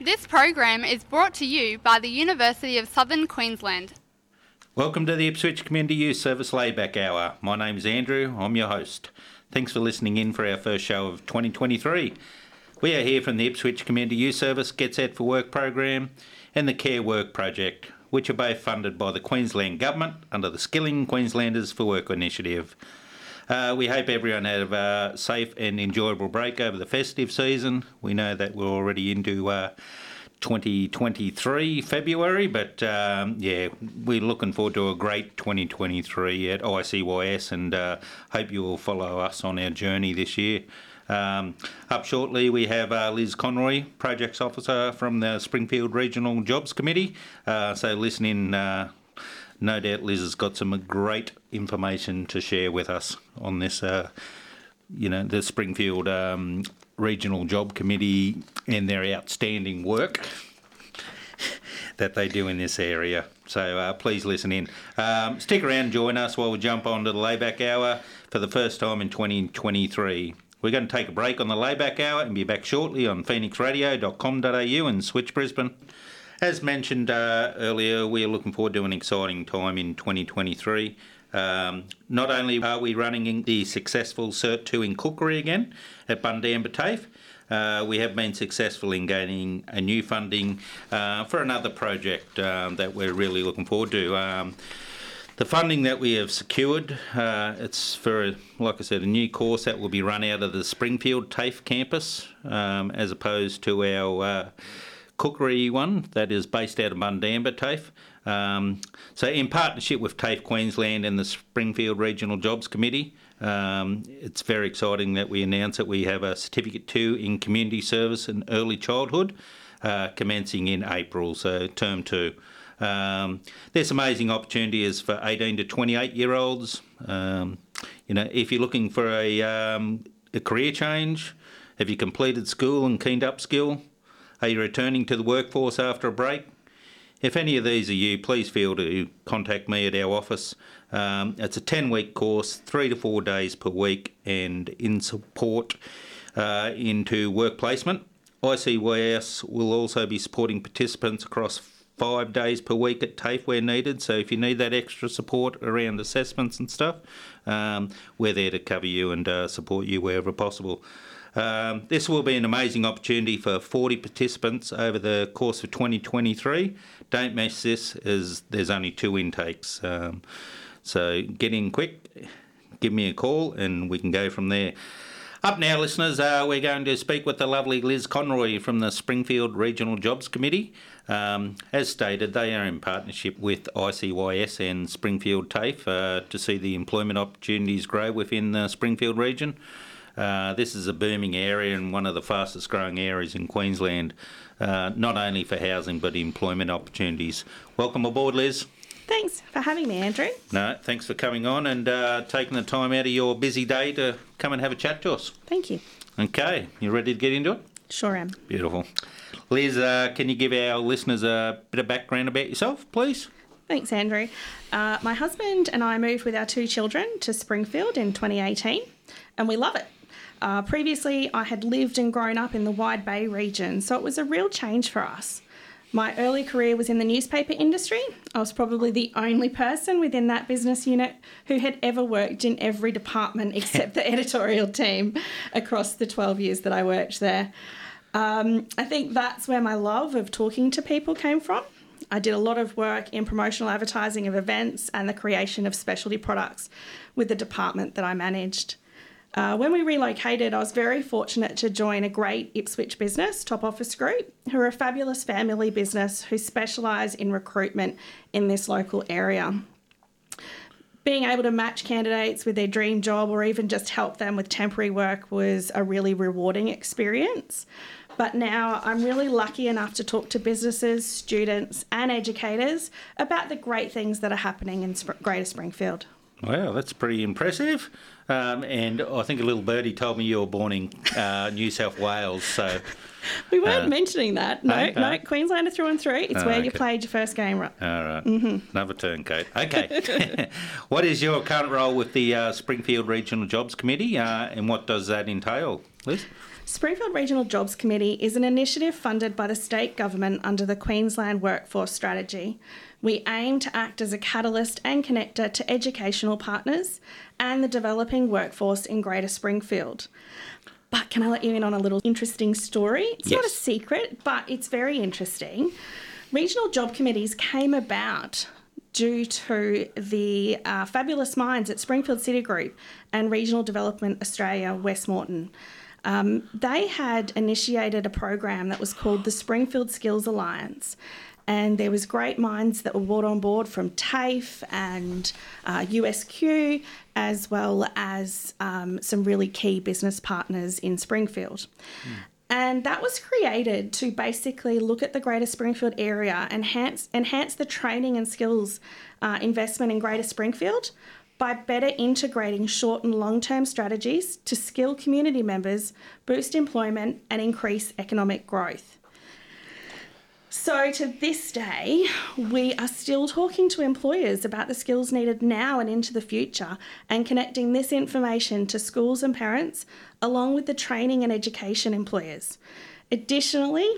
This program is brought to you by the University of Southern Queensland. Welcome to the Ipswich Community Youth Service Laidback Hour. My name's Andrew, I'm your host. Thanks for listening in for our first show of 2023. We are here from the Ipswich Community Youth Service Get Set for Work program and the Care Work project, which are both funded by the Queensland Government under the Skilling Queenslanders for Work initiative. Uh, we hope everyone had a safe and enjoyable break over the festive season. We know that we're already into uh, 2023 February, but um, yeah, we're looking forward to a great 2023 at ICYS and uh, hope you will follow us on our journey this year. Um, up shortly, we have uh, Liz Conroy, Projects Officer from the Springfield Regional Jobs Committee. Uh, so listen in uh, no doubt Liz has got some great information to share with us on this, uh, you know, the Springfield um, Regional Job Committee and their outstanding work that they do in this area. So uh, please listen in. Um, stick around, join us while we jump on to the laidback hour for the first time in 2023. We're going to take a break on the laidback hour and be back shortly on phoenixradio.com.au and Switch Brisbane. As mentioned uh, earlier, we are looking forward to an exciting time in 2023. Um, not only are we running the successful Cert 2 in cookery again at Bundamba TAFE, uh, we have been successful in gaining a new funding uh, for another project um, that we're really looking forward to. Um, the funding that we have secured, uh, it's for, like I said, a new course that will be run out of the Springfield TAFE campus um, as opposed to our uh, cookery one that is based out of Bundamba TAFE. Um, so, in partnership with TAFE Queensland and the Springfield Regional Jobs Committee, um, it's very exciting that we announce that we have a Certificate 2 in Community Service and Early Childhood uh, commencing in April, so term 2. Um, there's amazing opportunities for 18 to 28 year olds. Um, you know, if you're looking for a, um, a career change, have you completed school and keen to upskill? Are you returning to the workforce after a break? If any of these are you, please feel to contact me at our office. Um, it's a 10 week course, three to four days per week, and in support uh, into work placement. ICYS will also be supporting participants across five days per week at TAFE where needed. So if you need that extra support around assessments and stuff, um, we're there to cover you and uh, support you wherever possible. Um, this will be an amazing opportunity for 40 participants over the course of 2023. Don't miss this, as there's only two intakes. Um, so get in quick, give me a call, and we can go from there. Up now, listeners, uh, we're going to speak with the lovely Liz Conroy from the Springfield Regional Jobs Committee. Um, as stated, they are in partnership with ICYS and Springfield TAFE uh, to see the employment opportunities grow within the Springfield region. Uh, this is a booming area and one of the fastest growing areas in Queensland, uh, not only for housing but employment opportunities. Welcome aboard, Liz. Thanks for having me, Andrew. No, thanks for coming on and uh, taking the time out of your busy day to come and have a chat to us. Thank you. Okay, you ready to get into it? Sure am. Beautiful. Liz, uh, can you give our listeners a bit of background about yourself, please? Thanks, Andrew. Uh, my husband and I moved with our two children to Springfield in 2018, and we love it. Uh, previously, I had lived and grown up in the Wide Bay region, so it was a real change for us. My early career was in the newspaper industry. I was probably the only person within that business unit who had ever worked in every department except the editorial team across the 12 years that I worked there. Um, I think that's where my love of talking to people came from. I did a lot of work in promotional advertising of events and the creation of specialty products with the department that I managed. Uh, when we relocated, I was very fortunate to join a great Ipswich business, Top Office Group, who are a fabulous family business who specialise in recruitment in this local area. Being able to match candidates with their dream job or even just help them with temporary work was a really rewarding experience. But now I'm really lucky enough to talk to businesses, students, and educators about the great things that are happening in Greater Springfield. Wow, that's pretty impressive. Um, and I think a little birdie told me you were born in uh, New South Wales, so. We weren't uh, mentioning that. No, okay. no, Queenslander through and through. It's oh, where okay. you played your first game. Right. All right. mm-hmm. Another turncoat. Okay. what is your current role with the uh, Springfield Regional Jobs Committee, uh, and what does that entail, Liz? Springfield Regional Jobs Committee is an initiative funded by the state government under the Queensland Workforce Strategy. We aim to act as a catalyst and connector to educational partners and the developing workforce in Greater Springfield. But can I let you in on a little interesting story? It's not a secret, but it's very interesting. Regional job committees came about due to the uh, fabulous minds at Springfield City Group and Regional Development Australia West Moreton. Um, they had initiated a program that was called the Springfield Skills Alliance. And there was great minds that were brought on board from TAFE and uh, USQ, as well as um, some really key business partners in Springfield. And that was created to basically look at the Greater Springfield area, enhance enhance the training and skills uh, investment in Greater Springfield by better integrating short and long term strategies to skill community members, boost employment, and increase economic growth. So, to this day, we are still talking to employers about the skills needed now and into the future and connecting this information to schools and parents, along with the training and education employers. Additionally,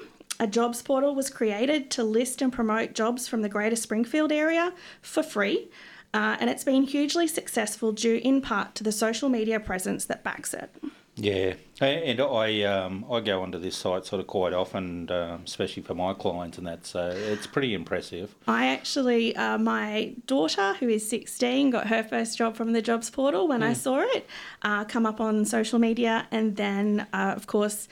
a jobs portal was created to list and promote jobs from the Greater Springfield area for free, uh, and it's been hugely successful due in part to the social media presence that backs it. Yeah, and I um, I go onto this site sort of quite often, um, especially for my clients and that. So it's pretty impressive. I actually, uh, my daughter, who is 16, got her first job from the jobs portal when I saw it uh, come up on social media. And then, uh, of course,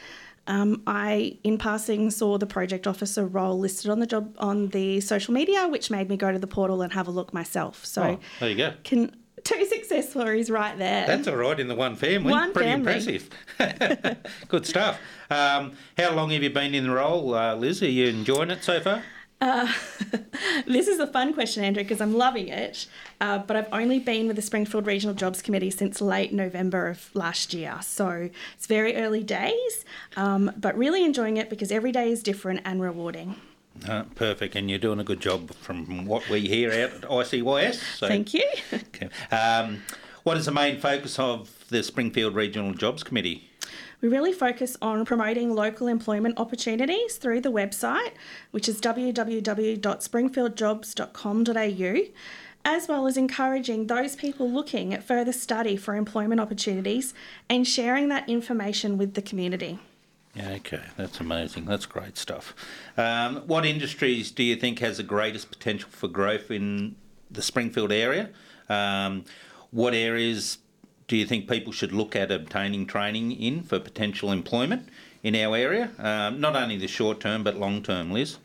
um, I, in passing, saw the project officer role listed on the job on the social media, which made me go to the portal and have a look myself. So, Oh, there you go. can two success stories right there. That's all right in the one family. One Pretty family. impressive. Good stuff. Um, how long have you been in the role, uh, Liz? Are you enjoying it so far? This is a fun question, Andrew, because I'm loving it. Uh, but I've only been with the Springfield Regional Jobs Committee since late November of last year. So it's very early days, um, but really enjoying it because every day is different and rewarding. Uh, perfect, and you're doing a good job from what we hear out at ICYS. So, Thank you. Okay. Um, what is the main focus of the Springfield Regional Jobs Committee? We really focus on promoting local employment opportunities through the website, which is www.springfieldjobs.com.au, as well as encouraging those people looking at further study for employment opportunities and sharing that information with the community. Yeah, okay, that's amazing. That's great stuff. Um, what industries do you think has the greatest potential for growth in the Springfield area? Um, what areas do you think people should look at obtaining training in for potential employment in our area? Um, not only the short term but long term, Liz.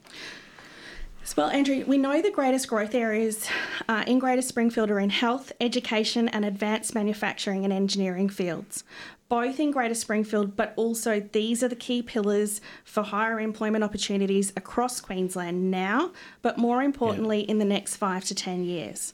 Well, Andrew, we know the greatest growth areas uh, in Greater Springfield are in health, education, and advanced manufacturing and engineering fields, both in Greater Springfield, but also these are the key pillars for higher employment opportunities across Queensland now, but more importantly, in the next five to 10 years.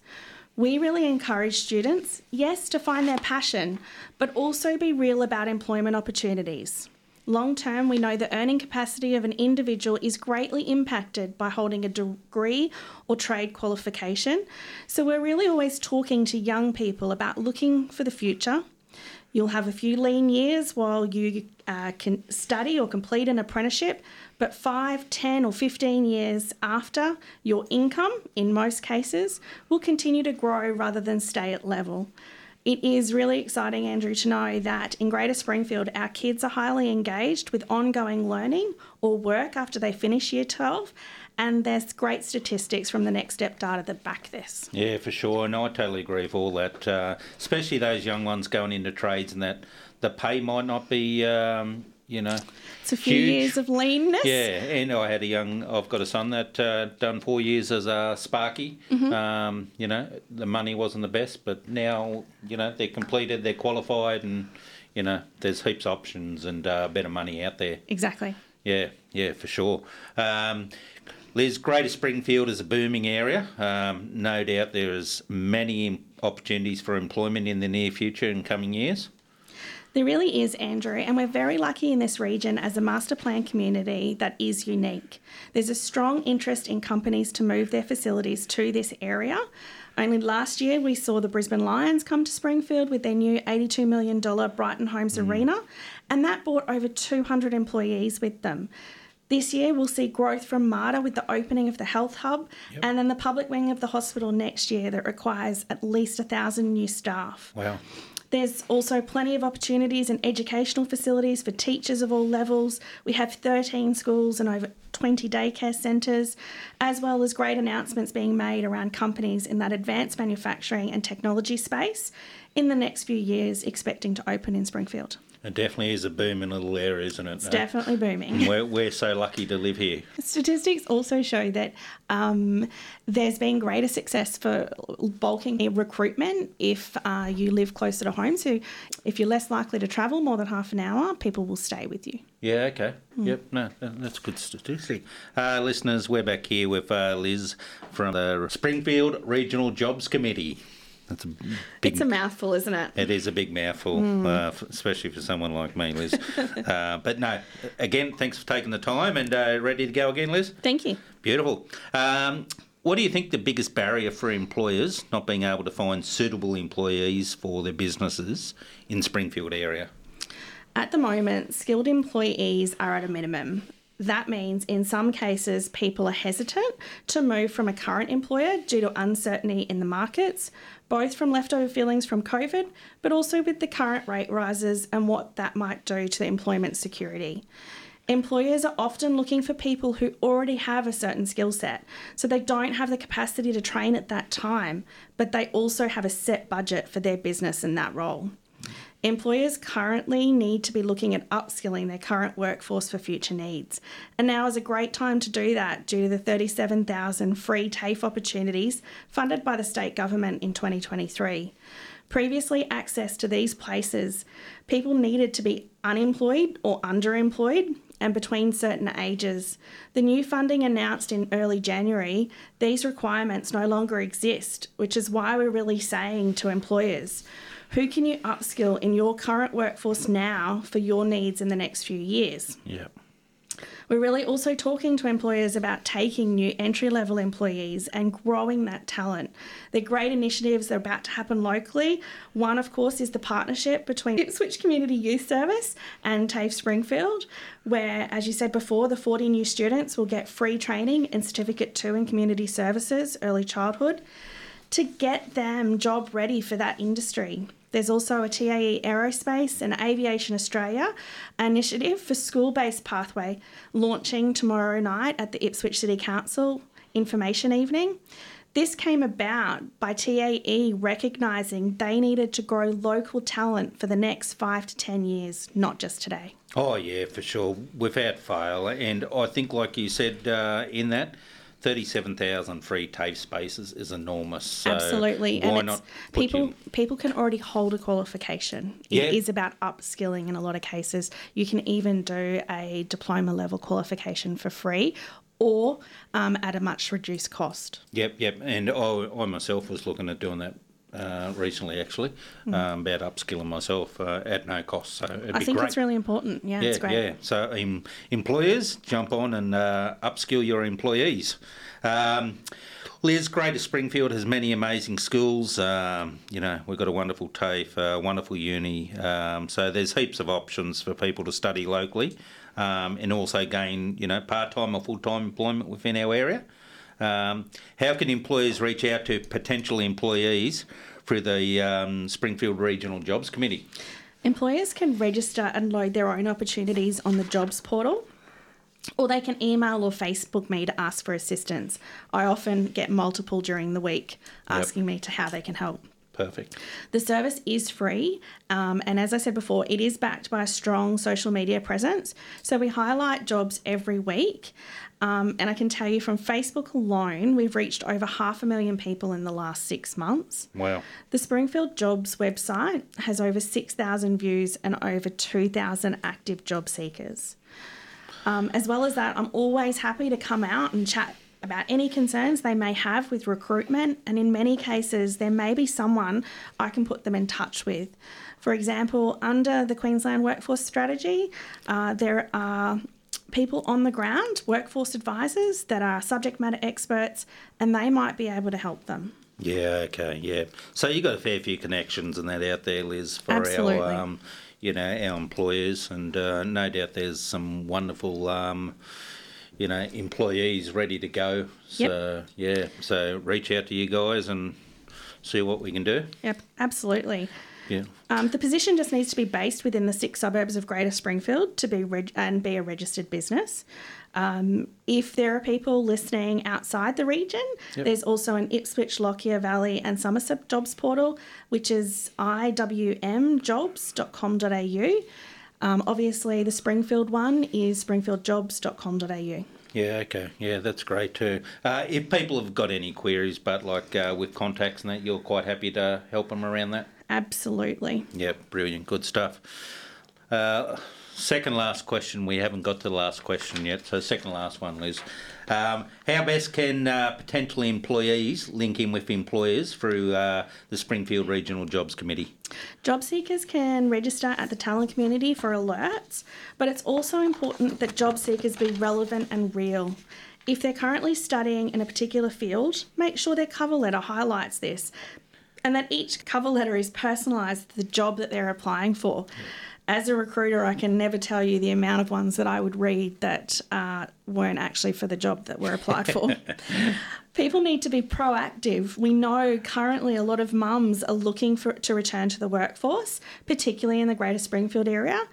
We really encourage students, yes, to find their passion, but also be real about employment opportunities. Long term, we know the earning capacity of an individual is greatly impacted by holding a degree or trade qualification. So, we're really always talking to young people about looking for the future. You'll have a few lean years while you uh, can study or complete an apprenticeship, but 5, 10, or 15 years after, your income, in most cases, will continue to grow rather than stay at level. It is really exciting, Andrew, to know that in Greater Springfield, our kids are highly engaged with ongoing learning or work after they finish year 12, and there's great statistics from the Next Step data that back this. Yeah, for sure, and I totally agree with all that. Uh, especially those young ones going into trades, and that the pay might not be, um, you know, It's a few Huge. years of leanness. Yeah, and I had a young. I've got a son that uh, done four years as a Sparky. Um, you know, the money wasn't the best, but now you know they're completed, they're qualified, and you know there's heaps of options and uh, better money out there. Exactly. Yeah, yeah, for sure. Um, Liz, Greater Springfield is a booming area. Um, no doubt there is many opportunities for employment in the near future and coming years. There really is, Andrew, and we're very lucky in this region as a master plan community that is unique. There's a strong interest in companies to move their facilities to this area. Only last year, we saw the Brisbane Lions come to Springfield with their new $82 million Brighton Homes Arena, and that brought over 200 employees with them. This year, we'll see growth from Mater with the opening of the health hub Yep. and then the public wing of the hospital next year that requires at least a thousand new staff. Wow. There's also plenty of opportunities in educational facilities for teachers of all levels. We have 13 schools and over 20 daycare centres, as well as great announcements being made around companies in that advanced manufacturing and technology space in the next few years, expecting to open in Springfield. It definitely is a booming little area, isn't it? It's definitely booming. We're, we're so lucky to live here. Statistics also show that um, there's been greater success for bulking recruitment if uh, you live closer to home. So, if you're less likely to travel more than half an hour, people will stay with you. Yeah, okay. Yep, no, that's a good statistic. Uh, listeners, we're back here with uh, Liz from the Springfield Regional Jobs Committee. That's a big. It's a mouthful, isn't it? It is a big mouthful, uh, especially for someone like me, Liz. uh, but no, again, thanks for taking the time and uh, ready to go again, Liz? Thank you. Beautiful. Um, what do you think the biggest barrier for employers not being able to find suitable employees for their businesses in Springfield area? At the moment, skilled employees are at a minimum. That means in some cases, people are hesitant to move from a current employer due to uncertainty in the markets, both from leftover feelings from COVID, but also with the current rate rises and what that might do to the employment security. Employers are often looking for people who already have a certain skill set, so they don't have the capacity to train at that time, but they also have a set budget for their business in that role. Employers currently need to be looking at upskilling their current workforce for future needs. And now is a great time to do that due to the 37,000 free TAFE opportunities funded by the state government in 2023. Previously, access to these places, people needed to be unemployed or underemployed and between certain ages. The new funding announced in early January, these requirements no longer exist, which is why we're really saying to employers, who can you upskill in your current workforce now for your needs in the next few years? Yeah. We're really also talking to employers about taking new entry level employees and growing that talent. They're great initiatives that are about to happen locally. One, of course, is the partnership between Ipswich Community Youth Service and TAFE Springfield, where, as you said before, the 40 new students will get free training in Certificate 2 in Community Services, Early Childhood, to get them job ready for that industry. There's also a TAE Aerospace and Aviation Australia initiative for school based pathway launching tomorrow night at the Ipswich City Council information evening. This came about by TAE recognising they needed to grow local talent for the next five to 10 years, not just today. Oh, yeah, for sure, without fail. And I think, like you said uh, in that, 37,000 free TAFE spaces is enormous. So Absolutely, Why and it's, not people people can already hold a qualification. Yeah. It is about upskilling in a lot of cases. You can even do a diploma level qualification for free, or um, at a much reduced cost. Yep, yep. And I, I myself was looking at doing that uh, recently, actually, um, about upskilling myself uh, at no cost. So it'd. I think great. it's really important. Yeah, yeah, it's great. yeah. So um, employers, jump on and uh, upskill your employees. Um, Liz, Greater Springfield has many amazing schools. Um, you know, we've got a wonderful TAFE, a wonderful uni. Um, so there's heaps of options for people to study locally um, and also gain, you know, part-time or full-time employment within our area. Um, how can employers reach out to potential employees through the um, Springfield Regional Jobs Committee? Employers can register and load their own opportunities on the jobs portal. Or they can email or Facebook me to ask for assistance. I often get multiple during the week asking me to how they can help. Perfect. The service is free, um, and as I said before, it is backed by a strong social media presence. So we highlight jobs every week, um, and I can tell you from Facebook alone, we've reached over half a million people in the last six months. Wow. The Springfield Jobs website has over 6,000 views and over 2,000 active job seekers. Um, as well as that, I'm always happy to come out and chat about any concerns they may have with recruitment, and in many cases, there may be someone I can put them in touch with. For example, under the Queensland Workforce Strategy, uh, there are people on the ground, workforce advisors that are subject matter experts, and they might be able to help them. Yeah, okay, yeah. So you've got a fair few connections and that out there, Liz, for Absolutely. our, um, you know, our employers, and uh, no doubt there's some wonderful, um, you know, employees ready to go. So yeah, so reach out to you guys and see what we can do. Yep, absolutely. Yeah. Um, the position just needs to be based within the six suburbs of Greater Springfield to be reg- and be a registered business. Um, if there are people listening outside the region, Yep. there's also an Ipswich, Lockyer Valley, and Somerset jobs portal, which is iwmjobs.com.au. Um, obviously, the Springfield one is springfieldjobs.com.au. Yeah, okay. Yeah, that's great too. Uh, if people have got any queries, but like uh, with contacts and that, you're quite happy to help them around that? Absolutely. Yeah, brilliant. Good stuff. Uh, second last question. We haven't got to the last question yet. So, second last one, Liz. Um, how best can uh, potential employees link in with employers through uh, the Springfield Regional Jobs Committee? Job seekers can register at the talent community for alerts, but it's also important that job seekers be relevant and real. If they're currently studying in a particular field, make sure their cover letter highlights this and that each cover letter is personalised to the job that they're applying for. As a recruiter, I can never tell you the amount of ones that I would read that uh, weren't actually for the job that were applied for. People need to be proactive. We know currently a lot of mums are looking for to return to the workforce, particularly in the Greater Springfield area.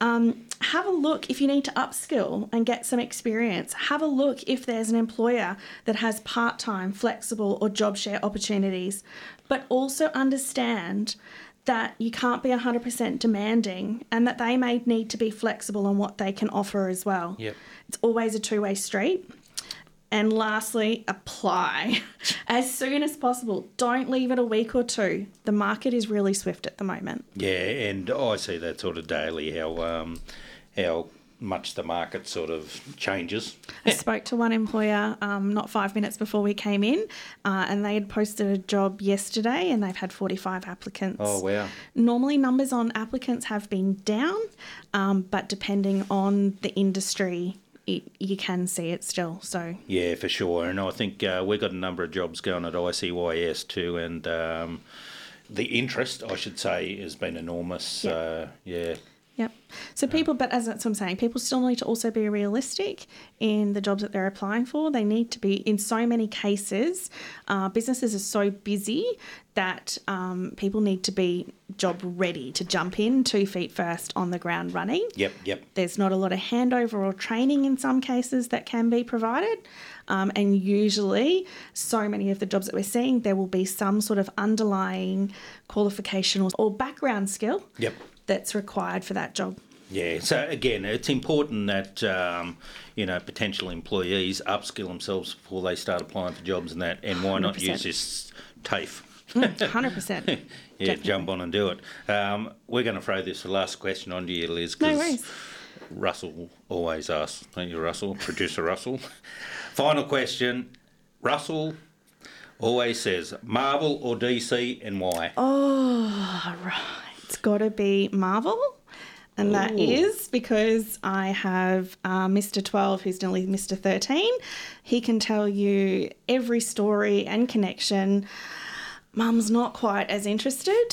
Um, have a look if you need to upskill and get some experience. Have a look if there's an employer that has part time, flexible, or job share opportunities. But also understand that you can't be 100% demanding and that they may need to be flexible on what they can offer as well. Yep. It's always a two way street. And lastly, apply as soon as possible. Don't leave it a week or two. The market is really swift at the moment. Yeah, and I see that sort of daily how um, how much the market sort of changes. I spoke to one employer um, not five minutes before we came in, uh, and they had posted a job yesterday and they've had 45 applicants. Oh wow! Normally, numbers on applicants have been down, um, but depending on the industry, it, you can see it still. So, Yeah, for sure. And I think uh, we've got a number of jobs going at ICYS too, and um, the interest, I should say, has been enormous. Uh, yeah. So people, but as that's what I'm saying, people still need to also be realistic in the jobs that they're applying for. They need to be, in so many cases, uh, businesses are so busy that um, people need to be job ready to jump in two feet first on the ground running. Yep. Yep. There's not a lot of handover or training in some cases that can be provided. Um, and usually, so many of the jobs that we're seeing, there will be some sort of underlying qualification or, or background skill Yep. that's required for that job. Yeah. So again, it's important that um, you know potential employees upskill themselves before they start applying for jobs and that. And why not 100%. use this TAFE? Hundred percent. Yeah, Definitely. jump on and do it. Um, we're going to throw this last question on to you, Liz. No worries. Russell always asks, don't you, Russell? Producer Russell. Final question. Russell always says Marvel or DC and why? Oh, right. It's got to be Marvel. And that Ooh. is because I have uh, Mr. 12, who's nearly Mr. 13. He can tell you every story and connection. Mum's not quite as interested,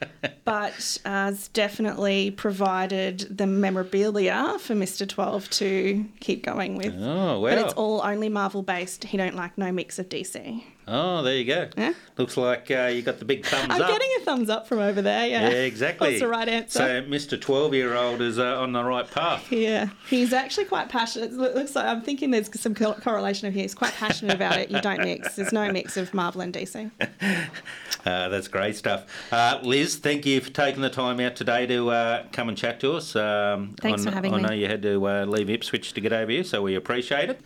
but uh, has definitely provided the memorabilia for Mr. 12 to keep going with. Oh, wow. But it's all only Marvel based. He don't like no mix of DC. Oh, there you go. Yeah. Looks like uh, you got the big thumbs up. I'm getting a thumbs up from over there. Yeah, yeah, exactly. That's the right answer. So, Mr. 12 year old is uh, on the right path. Yeah, he's actually quite passionate. It looks like I'm thinking there's some co- correlation of here. He's quite passionate about it. You don't mix. There's no mix of Marvel and DC. Uh, that's great stuff. Uh, Liz, thank you for taking the time out today to uh, come and chat to us. Um, Thanks I, for having I me. know you had to uh, leave Ipswich to get over here, so we appreciate it.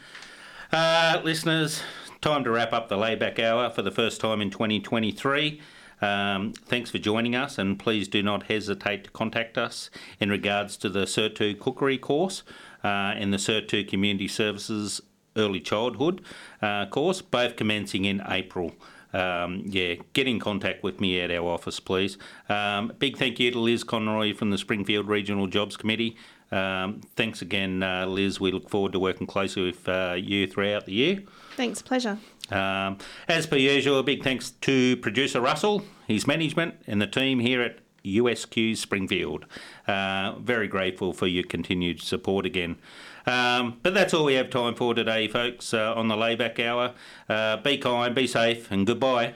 Uh, listeners, time to wrap up the laidback hour for the first time in 2023. Um, thanks for joining us, and please do not hesitate to contact us in regards to the 2 cookery course uh, and the 2 Community Services Early Childhood uh, course, both commencing in April. Um, yeah, get in contact with me at our office, please. Um, big thank you to Liz Conroy from the Springfield Regional Jobs Committee. Um, thanks again, uh, Liz. We look forward to working closely with uh, you throughout the year. Thanks, pleasure. Um, as per usual, a big thanks to producer Russell, his management, and the team here at USQ Springfield. Uh, very grateful for your continued support again. Um, but that's all we have time for today, folks, uh, on the laidback hour. Uh, be kind, be safe, and goodbye.